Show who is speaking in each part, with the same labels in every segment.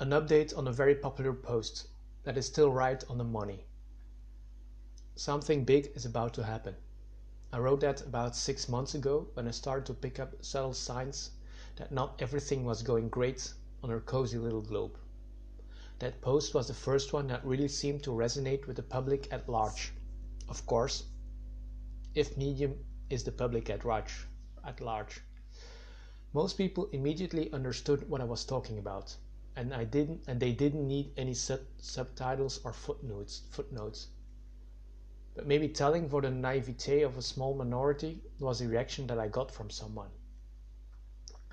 Speaker 1: An update on a very popular post that is still right on the money. Something big is about to happen. I wrote that about six months ago when I started to pick up subtle signs that not everything was going great on our cozy little globe. That post was the first one that really seemed to resonate with the public at large. Of course, if medium is the public at large, at large. Most people immediately understood what I was talking about, and I didn't and they didn't need any sub subtitles or footnotes footnotes. But maybe telling for the naivete of a small minority was the reaction that I got from someone.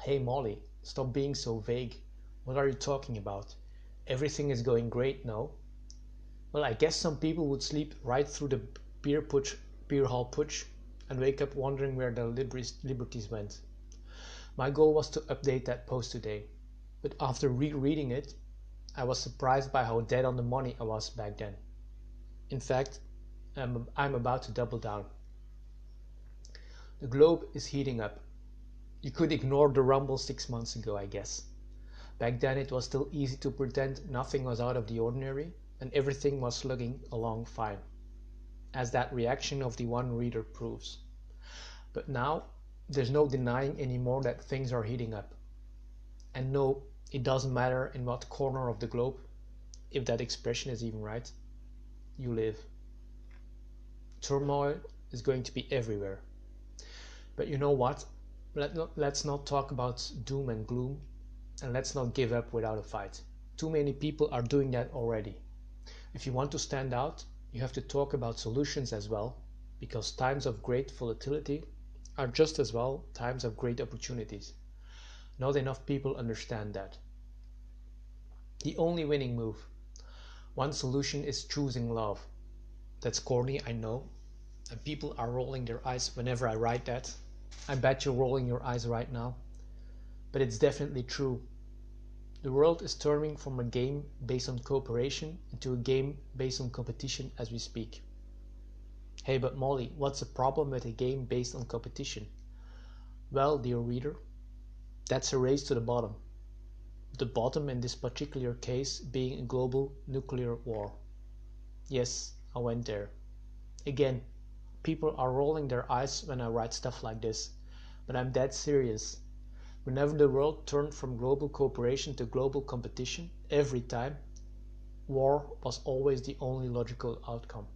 Speaker 1: Hey Molly, stop being so vague. What are you talking about? Everything is going great, no? Well, I guess some people would sleep right through the beer putsch, beer hall putsch and wake up wondering where their liberties went. My goal was to update that post today, but after rereading it, I was surprised by how dead on the money I was back then. In fact, I'm, I'm about to double down. The globe is heating up. You could ignore the rumble six months ago, I guess. Back then it was still easy to pretend nothing was out of the ordinary and everything was slugging along fine, as that reaction of the one reader proves. But now there's no denying anymore that things are heating up. And no, it doesn't matter in what corner of the globe, if that expression is even right, you live. Turmoil is going to be everywhere. But you know what? Let let's not talk about doom and gloom, and let's not give up without a fight. Too many people are doing that already. If you want to stand out, you have to talk about solutions as well, because times of great volatility are just as well times of great opportunities. Not enough people understand that. The only winning move. One solution is choosing love. That's corny, I know. And people are rolling their eyes whenever I write that. I bet you're rolling your eyes right now. But it's definitely true. The world is turning from a game based on cooperation into a game based on competition as we speak. Hey, but Molly, what's the problem with a game based on competition? Well, dear reader, that's a race to the bottom. The bottom in this particular case being a global nuclear war. Yes, I went there. Again, people are rolling their eyes when I write stuff like this, but I'm dead serious. Whenever the world turned from global cooperation to global competition, every time, war was always the only logical outcome.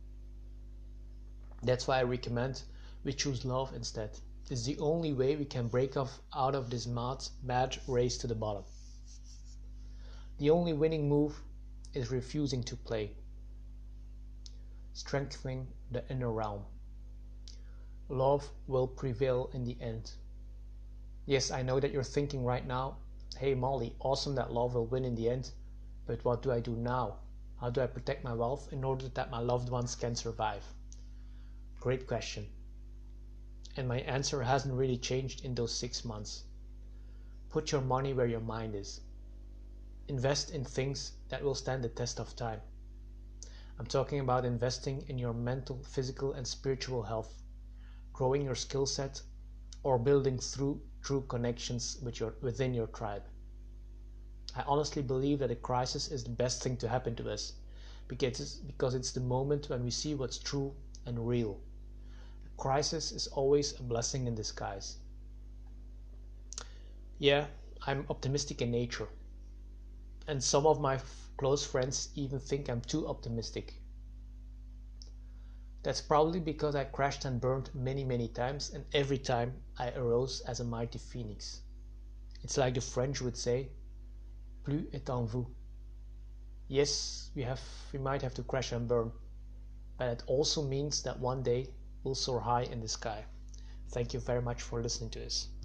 Speaker 1: That's why I recommend we choose love instead. It's the only way we can break off out of this mad, mad race to the bottom. The only winning move is refusing to play. Strengthening the inner realm. Love will prevail in the end. Yes, I know that you're thinking right now, hey Molly, awesome that love will win in the end, but what do I do now? How do I protect my wealth in order that my loved ones can survive? Great question. And my answer hasn't really changed in those six months. Put your money where your mind is. Invest in things that will stand the test of time. I'm talking about investing in your mental, physical, and spiritual health, growing your skill set, or building through true connections with your, within your tribe. I honestly believe that a crisis is the best thing to happen to us because it's, because it's the moment when we see what's true and real crisis is always a blessing in disguise. Yeah, I'm optimistic in nature. And some of my close friends even think I'm too optimistic. That's probably because I crashed and burned many, many times, and every time I arose as a mighty phoenix. It's like the French would say, plus est en vous. Yes, we have we might have to crash and burn, but it also means that one day will soar high in the sky. Thank you very much for listening to this.